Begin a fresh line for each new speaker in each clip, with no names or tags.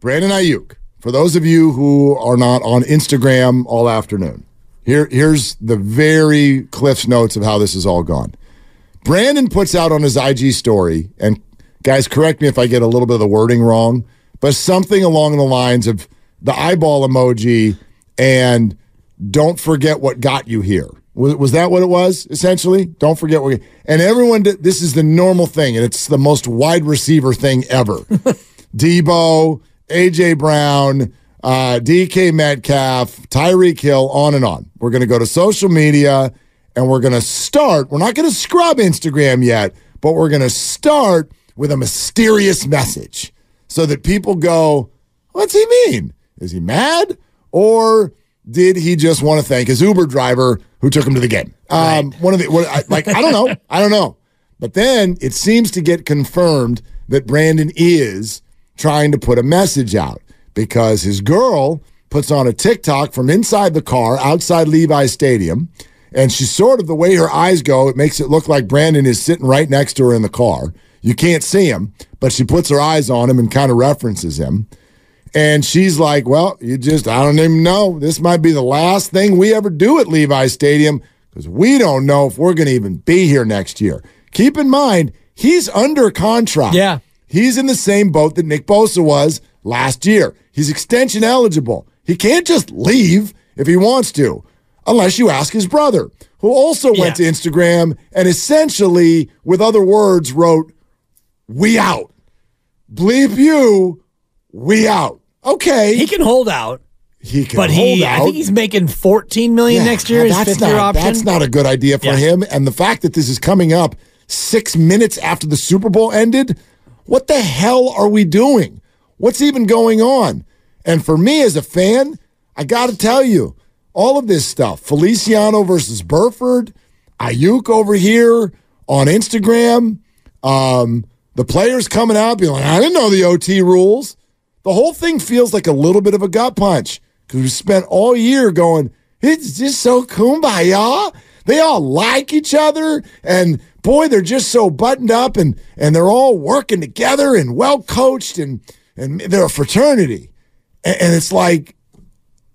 Brandon Aiyuk, For those of you who are not on Instagram all afternoon, here, here's the very Cliff's notes of how this has all gone. Brandon puts out on his IG story, and guys, correct me if I get a little bit of the wording wrong, but something along the lines of the eyeball emoji and don't forget what got you here. Was, was that what it was, essentially? Don't forget what. And everyone, did, this is the normal thing, and it's the most wide receiver thing ever. Deebo, AJ Brown, uh, DK Metcalf, Tyreek Hill, on and on. We're going to go to social media and we're going to start. We're not going to scrub Instagram yet, but we're going to start with a mysterious message so that people go, What's he mean? Is he mad? Or did he just want to thank his Uber driver who took him to the game? Um, one of the, what, I, like, I don't know. I don't know. But then it seems to get confirmed that Brandon is trying to put a message out because his girl puts on a TikTok from inside the car outside Levi Stadium. And she's sort of the way her eyes go, it makes it look like Brandon is sitting right next to her in the car. You can't see him, but she puts her eyes on him and kind of references him. And she's like, Well, you just, I don't even know. This might be the last thing we ever do at Levi Stadium because we don't know if we're going to even be here next year. Keep in mind, he's under contract.
Yeah.
He's in the same boat that Nick Bosa was last year. He's extension eligible. He can't just leave if he wants to, unless you ask his brother, who also went to Instagram and essentially, with other words, wrote, We out. Bleep you, we out. Okay.
He can hold out,
He can
but
hold
he
out.
I think he's making 14 million
Yeah,
next year. His
that's not,
year option.
That's not a good idea for
Yeah.
him. And the fact that this is coming up six minutes after the Super Bowl ended, what the hell are we doing? What's even going on? And for me as a fan, I got to tell you, all of this stuff Feliciano versus Burford, Aiyuk over here on Instagram, um, the players coming out being like, I didn't know the OT rules. The whole thing feels like a little bit of a gut punch because we spent all year going, it's just so kumbaya. They all like each other, and boy, they're just so buttoned up, and and they're all working together and well coached, and and they're a fraternity. And, and it's like,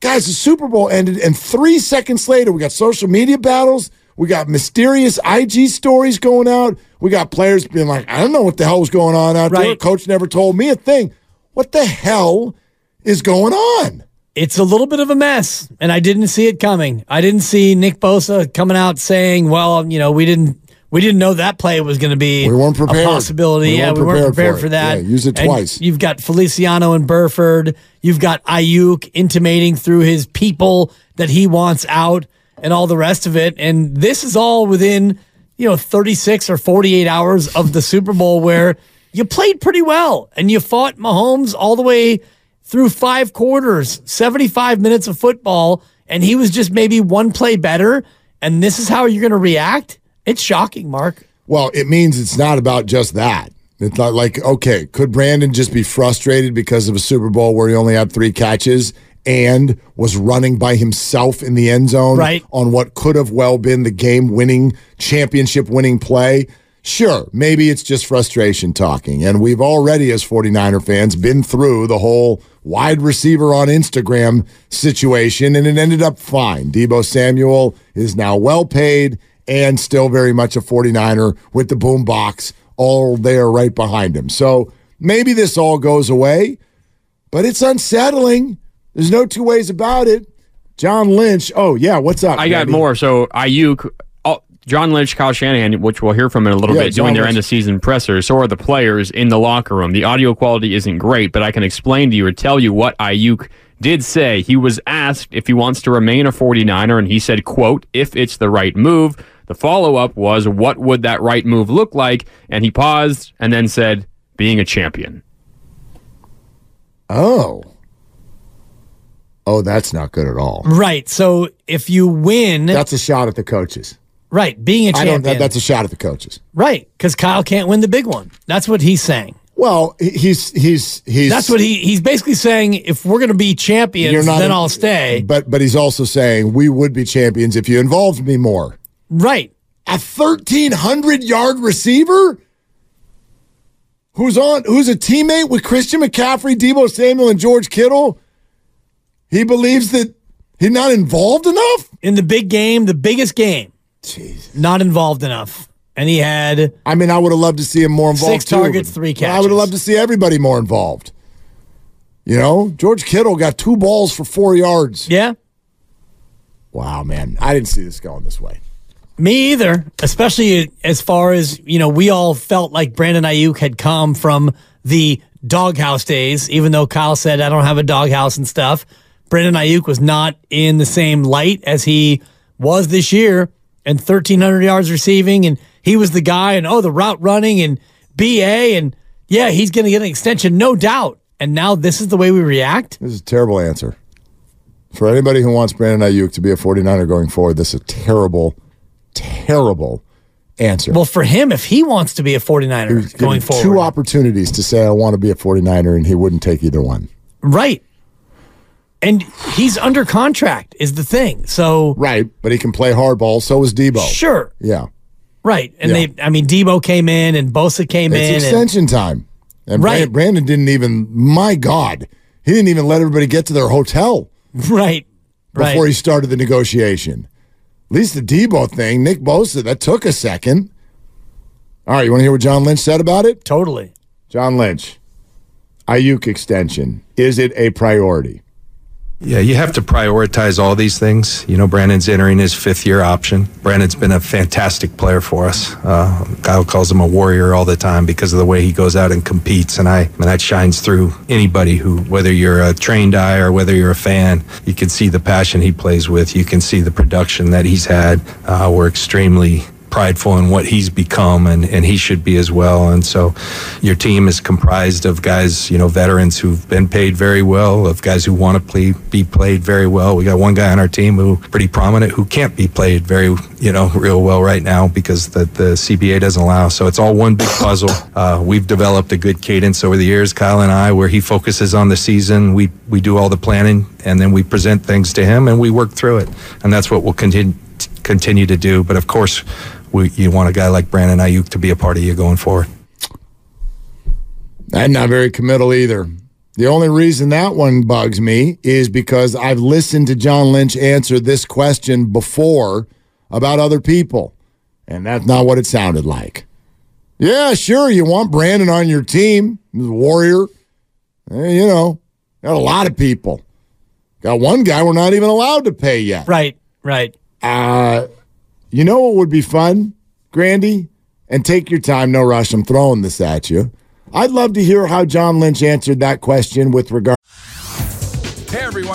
guys, the Super Bowl ended, and three seconds later, we got social media battles. We got mysterious IG stories going out. We got players being like, I don't know what the hell was going on out there. Coach never told me a thing. What the hell is going on?
it's a little bit of a mess, and I didn't see it coming. I didn't see Nick Bosa coming out saying, "Well, you know, we didn't." We didn't know that play was going to be
We weren't prepared.
a possibility.
We
yeah,
weren't
we weren't
prepared
prepared
for
for, that.
Yeah, use it
And
twice.
You've got Feliciano and Burford. You've got Aiyuk intimating through his people that he wants out, and all the rest of it. And this is all within you know 36 or 48 hours of the Super Bowl, where you played pretty well and you fought Mahomes all the way through five quarters, 75 minutes of football, and he was just maybe one play better. And this is how you're going to react? It's shocking, Mark.
Well, it means it's not about just that. It's not like, okay, could Brandon just be frustrated because of a Super Bowl where he only had three catches and was running by himself in the end zone
Right.
on what could have well been the game winning, championship winning play? Sure, maybe it's just frustration talking. And we've already, as 49er fans, been through the whole wide receiver on Instagram situation, and it ended up fine. Deebo Samuel is now well paid and still very much a 49er with the boom box all there right behind him. So maybe this all goes away, but it's unsettling. There's no two ways about it. John Lynch. Oh, yeah. What's up?
I got
Randy?
more. So Aiyuk, oh, John Lynch, Kyle Shanahan, which we'll hear from in a little
Yeah,
bit,
John
doing their
Lynch.
end of season pressers. So are the players in the locker room. The audio quality isn't great, but I can explain to you or tell you what Aiyuk did say. He was asked if he wants to remain a 49er, and he said, quote, if it's the right move. The follow up was, what would that right move look like? And he paused and then said, being a champion.
Oh. Oh, that's not good at all.
Right. So if you win,
That's a shot at the coaches.
right, being a
I don't.
champion,
That, that's a shot at the coaches.
right, because Kyle can't win the big one. That's what he's saying.
Well, he's he's he's.
That's what he he's basically saying. If we're going to be champions,
not
then I'll stay.
But but he's also saying we would be champions if you involved me more.
Right.
A thirteen hundred yard receiver. Who's on? Who's a teammate with Christian McCaffrey, Deebo Samuel, and George Kittle? He believes that he's not involved enough.
In the big game, the biggest game,
Jeez.
not involved enough. And he had
I mean, I would have loved to see him more involved.
Six
too,
targets, three
but I would have loved to see everybody more involved. You know, George Kittle got two balls for four yards.
yeah,
Wow, man, I didn't see this going this way.
me either. Especially as far as you know, we all felt like Brandon Aiyuk had come from the doghouse days. Even though Kyle said I don't have a doghouse and stuff, Brandon Aiyuk was not in the same light as he was this year. And 1,300 yards receiving, and he was the guy. And oh, the route running and BA, and yeah, he's going to get an extension, no doubt. And now this is the way we react.
This is a terrible answer. For anybody who wants Brandon Aiyuk to be a 49er going forward, this is a terrible, terrible answer.
Well, for him, if he wants to be a 49er
He was
going forward.
Two opportunities to say, I want to be a 49er, and he wouldn't take either one.
right. And he's under contract, is the thing. So,
Right, but he can play hardball. So is Deebo.
sure.
Yeah.
Right. And
Yeah.
they, I mean, Deebo came in and Bosa came
It's
in. and-
extension time. And
Right.
Brandon, didn't even, my God, he didn't even let everybody get to their hotel
right. Right.
before he started the negotiation. At least the Deebo thing, Nick Bosa, that took a second. All right, you want to hear what John Lynch said about it?
totally.
John Lynch, Aiyuk extension. Is it a priority?
Yeah, you have to prioritize all these things. You know, Brandon's entering his fifth year option. Brandon's been a fantastic player for us. Uh, Kyle calls him a warrior all the time because of the way he goes out and competes, and I and that shines through anybody who, whether you're a trained eye or whether you're a fan, you can see the passion he plays with. You can see the production that he's had. Uh, we're extremely prideful in what he's become and, and he should be as well. And so your team is comprised of guys, you know, veterans who've been paid very well, of guys who want to play, be played very well. We got one guy on our team who pretty prominent who can't be played very, you know, real well right now because the, the CBA doesn't allow. So it's all one big puzzle. Uh, we've developed a good cadence over the years, Kyle and I, where he focuses on the season. We, we do all the planning and then we present things to him and we work through it. And that's what we'll continue continue to do. But of course, we, you want a guy like Brandon Aiyuk to be a part of you going forward.
I'm not very committal either. The only reason that one bugs me is because I've listened to John Lynch answer this question before about other people, and that's not what it sounded like. Yeah, sure, you want Brandon on your team, he's a warrior. Eh, you know, got a lot of people. Got one guy we're not even allowed to pay yet.
Right. Right.
Uh, you know what would be fun, Grandy? And take your time, no rush. I'm throwing this at you. I'd love to hear how John Lynch answered that question with regard.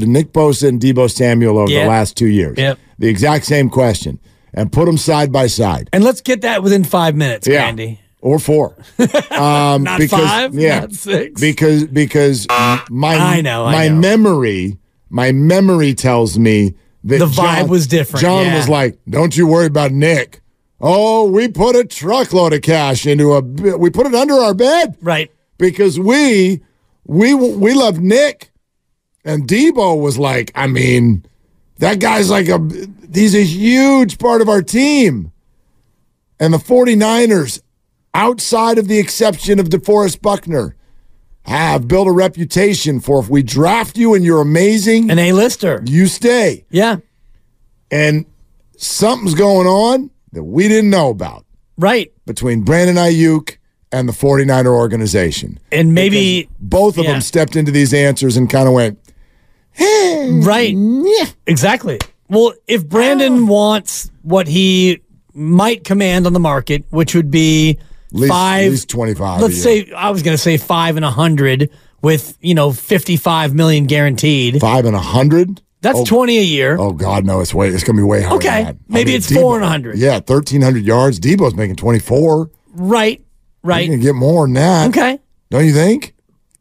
To Nick Bosa and Deebo Samuel over
Yeah.
the last two years.
Yep.
The exact same question, and put them side by side.
And let's get that within five minutes, Andy.
Or four. Um,
Not
because,
five,
yeah,
not six.
Because because my
I know, I
my
know.
memory my memory tells me that
The vibe
John-
was different,
John
yeah.
was like, "Don't you worry about Nick." Oh, we put a truckload of cash into a. We put it under our bed.
Right.
because we we we love Nick and Deebo was like, I mean, that guy's like a he's a huge part of our team. And the 49ers, outside of the exception of DeForest Buckner, have built a reputation for if we draft you and you're amazing,
An A-lister.
you stay.
Yeah.
And something's going on that we didn't know about
Right.
between Brandon Aiyuk and the 49er organization.
And maybe
Both of
Yeah.
them stepped into these answers and kind of went,
Right. Exactly. Well, if Brandon oh. wants what he might command on the market, which would be
least-
five,
at least 25
Let's say I was going to say five and a hundred with you know fifty-five million guaranteed.
five and a hundred.
That's
oh,
twenty a year.
Oh God, no! It's way. It's gonna be way higher.
Okay,
than that.
maybe it's four and a hundred.
Yeah, thirteen hundred yards. Deebo's making twenty four.
Right. Right.
You can get more than that.
Okay.
Don't you think?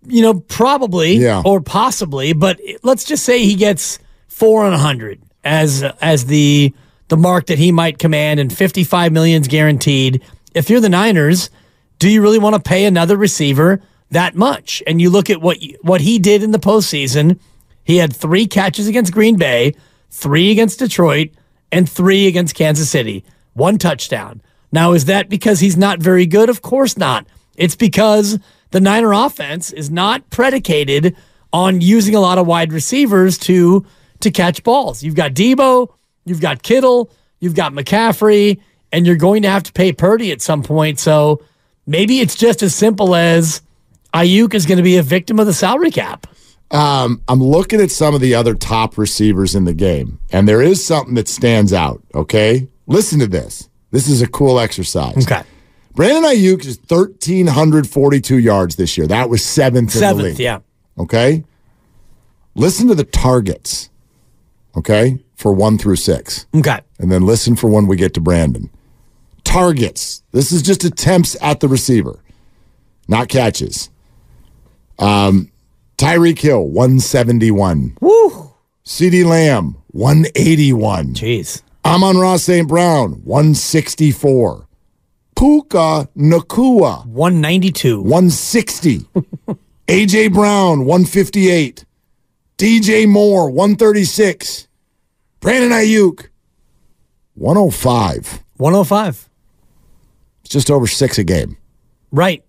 You know, probably
Yeah.
or possibly, but let's just say he gets four and a hundred as as the the mark that he might command, and fifty five millions guaranteed. If you're the Niners, do you really want to pay another receiver that much? And you look at what you- what he did in the postseason. He had three catches against Green Bay, three against Detroit, and three against Kansas City. One touchdown. Now, is that because he's not very good? Of course not. It's because the Niner offense is not predicated on using a lot of wide receivers to to catch balls. You've got Deebo, you've got Kittle, you've got McCaffrey, and you're going to have to pay Purdy at some point. So maybe it's just as simple as Aiyuk is going to be a victim of the salary cap.
Um, I'm looking at some of the other top receivers in the game, and there is something that stands out. Okay, listen to this. This is a cool exercise.
Okay.
Brandon Aiyuk is 1,342 yards this year. That was seventh in the
Seventh, yeah.
Okay. Listen to the targets. Okay, for one through six.
Okay.
and then listen for when we get to Brandon. Targets. This is just attempts at the receiver, not catches. Um, Tyreek Hill, 171.
Woo.
CeeDee Lamb, 181.
Jeez.
Amon-Ra St. Brown, 164. Puka Nacua,
192.
160. AJ Brown, 158. DJ Moore, 136. Brandon Aiyuk, 105.
105.
It's just over six a game.
Right.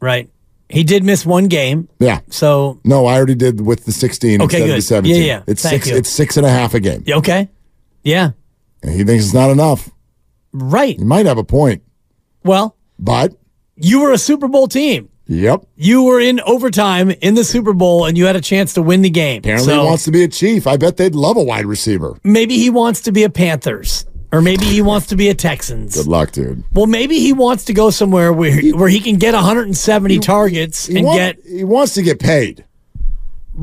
Right. He did miss one game.
Yeah.
So,
No, I already did with the 16
Okay,
instead of
good.
the 17.
Yeah, yeah.
It's
Thank
six.
you.
It's six and a half a game.
okay. Yeah.
And he thinks it's not enough.
Right.
He might have a point,
Well,
but
you were a Super Bowl team.
yep.
You were in overtime in the Super Bowl and you had a chance to win the game.
Apparently,
so
he wants to be a chief. I bet they'd love a wide receiver.
maybe he wants to be a Panthers or maybe he wants to be a Texans.
Good luck, dude.
Well, maybe he wants to go somewhere where where he can get 170 targets
He,
and
want-
get
he wants to get paid.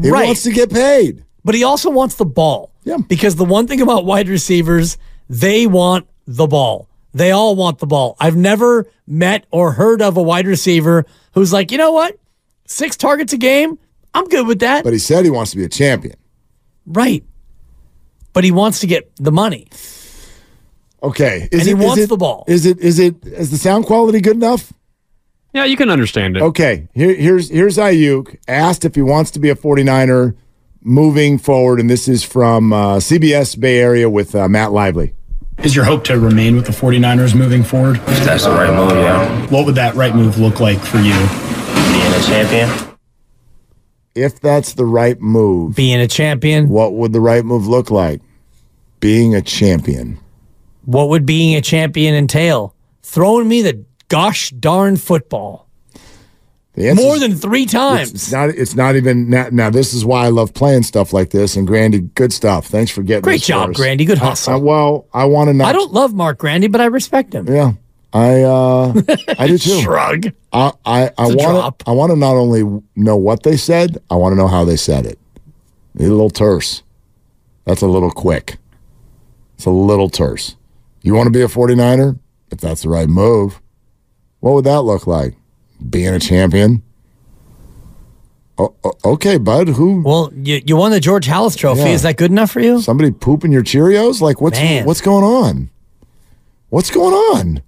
He
right.
wants to get paid.
but he also wants the ball.
Yeah.
Because the one thing about wide receivers, they want the ball. They all want the ball. I've never met or heard of a wide receiver who's like, you know what? Six targets a game? I'm good with that.
But he said he wants to be a champion.
right. But he wants to get the money.
Okay. Is
And he
it- is
wants
it-
the ball.
Is it? Is it? Is the sound quality good enough?
Yeah, you can understand it.
Okay, here, here's here's Aiyuk asked if he wants to be a 49er moving forward, and this is from uh, CBS Bay Area with uh, Matt Lively.
Is your hope to remain with the 49ers moving forward?
If that's the right move, yeah.
What would that right move look like for you?
Being a champion.
If that's the right move,
Being a champion.
what would the right move look like? Being a champion.
What would being a champion entail? Throwing me the gosh darn football. More than three times.
It's not. It's not even now, now. This is why I love playing stuff like this. And Grandy, good stuff. Thanks for getting.
Great job,
us.
Grandy. Good hustle.
I- well, I want to know.
I don't love Mark Grandy, but I respect him.
Yeah, I. uh I do too.
Shrug.
I I, I want to I want to not only know what they said, I want to know how they said it. Need a little terse. That's a little quick. It's a little terse. You want to be a 49er? If that's the right move, what would that look like? Being a champion? Okay, bud. Who?
Well, you, you won the George Halas Trophy.
Yeah.
Is that good enough for you?
Somebody pooping your Cheerios? Like what's
Man.
what's going on? What's going on?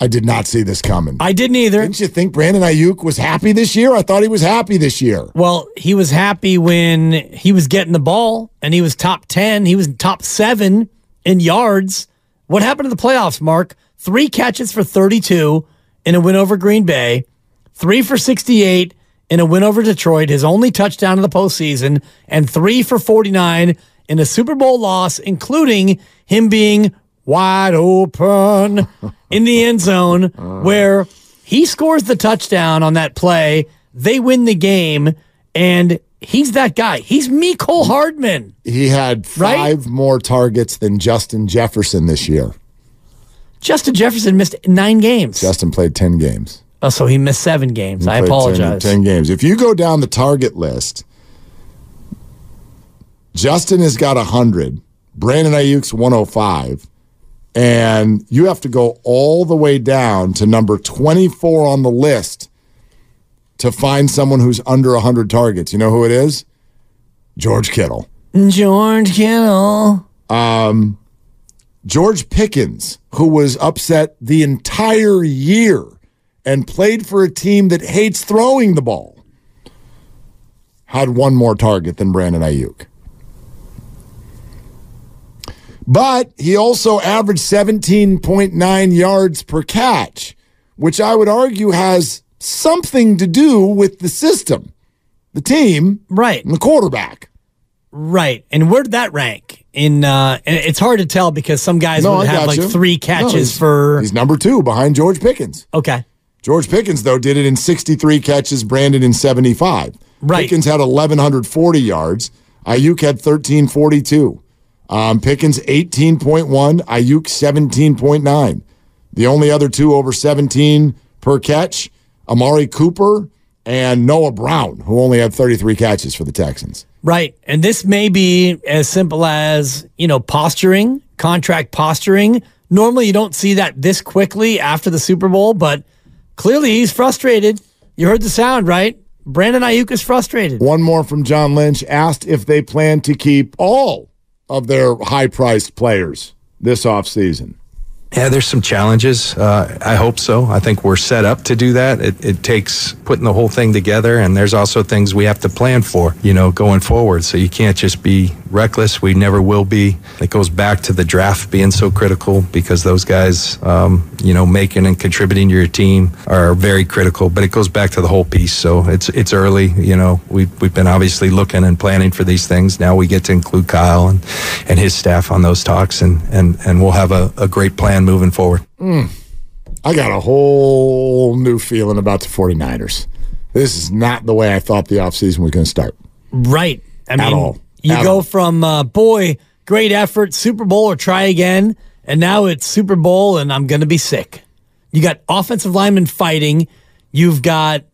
I did not see this coming.
I didn't either.
Didn't you think Brandon Aiyuk was happy this year? I thought he was happy this year.
Well, he was happy when he was getting the ball and he was top 10. He was top seven in yards. What happened to the playoffs, Mark? Three catches for 32 in a win over Green Bay, three for 68 in a win over Detroit, his only touchdown in the postseason, and three for 49 in a Super Bowl loss, including him being wide open in the end zone where he scores the touchdown on that play. They win the game, and he's that guy. He's Cole Hardman.
He had
Right?
five more targets than Justin Jefferson this year.
Justin Jefferson missed nine games.
Justin played 10 games.
oh, so he missed seven games. I
Played 10
apologize.
10, games. If you go down the target list, Justin has got 100, Brandon Aiyuk's 105, and you have to go all the way down to number 24 on the list to find someone who's under 100 targets. You know who it is? George Kittle.
George Kittle.
Um, George Pickens, who was upset the entire year and played for a team that hates throwing the ball, had one more target than Brandon Aiyuk. But he also averaged 17.9 yards per catch, which I would argue has something to do with the system, the team,
Right.
and the quarterback.
Right. And where did that rank? In uh it's hard to tell because some guys
No,
would have like
you.
three
No,
catches
he's-
for
He's number two behind George Pickens.
Okay.
George Pickens, though, did it in 63 catches, Brandon in 75.
Right.
Pickens had 1,140 yards. Aiyuk had 1,342. Um, Pickens 18.1, Aiyuk 17.9. The only other two over 17 per catch, Amari Cooper and Noah Brown, who only had 33 catches for the Texans.
Right. And this may be as simple as, you know, posturing, contract posturing. Normally you don't see that this quickly after the Super Bowl, but clearly he's frustrated. You heard the sound, right? Brandon Aiyuk is frustrated.
One more from John Lynch asked if they plan to keep all of their high priced players this offseason.
Yeah, there's some challenges. Uh, I hope so. I think we're set up to do that. It, it takes putting the whole thing together, and there's also things we have to plan for, you know, going forward. So you can't just be reckless. We never will be. It goes back to the draft being so critical because those guys, um, you know, making and contributing to your team are very critical. But it goes back to the whole piece. So it's it's early. You know, we've we've been obviously looking and planning for these things. Now we get to include Kyle and and his staff on those talks, and and and we'll have a, a great plan moving forward.
I got a whole new feeling about the 49ers. This is not the way I thought the offseason was going to start.
Right. I mean,
all.
you
At
go
all.
from uh, boy, great effort, Super Bowl or try again, and now it's Super Bowl and I'm going to be sick. You got offensive linemen fighting. You've got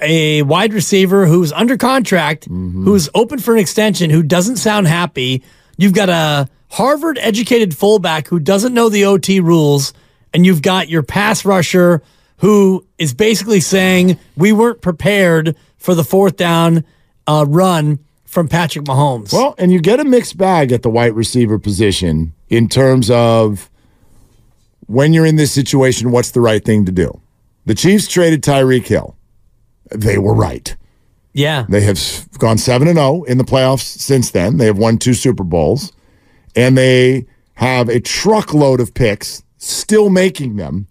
a wide receiver who's under contract,
Mm-hmm.
who's open for an extension, who doesn't sound happy. You've got a Harvard educated fullback who doesn't know the OT rules, and you've got your pass rusher who is basically saying we weren't prepared for the fourth down uh, run from Patrick Mahomes.
Well, and you get a mixed bag at the wide receiver position in terms of when you're in this situation, what's the right thing to do? The Chiefs traded Tyreek Hill. They were right.
Yeah,
They have gone 7 and 0 in the playoffs since then. They have won two Super Bowls and they have a truckload of picks still making them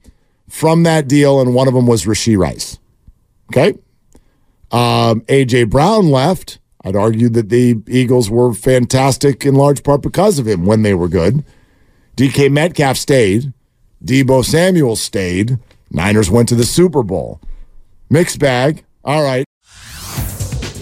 from that deal and one of them was Rashee Rice. Okay? Um, AJ Brown left. I'd argue that the Eagles were fantastic in large part because of him when they were good. DK Metcalf stayed. Deebo Samuel stayed. Niners went to the Super Bowl. Mixed bag. All right.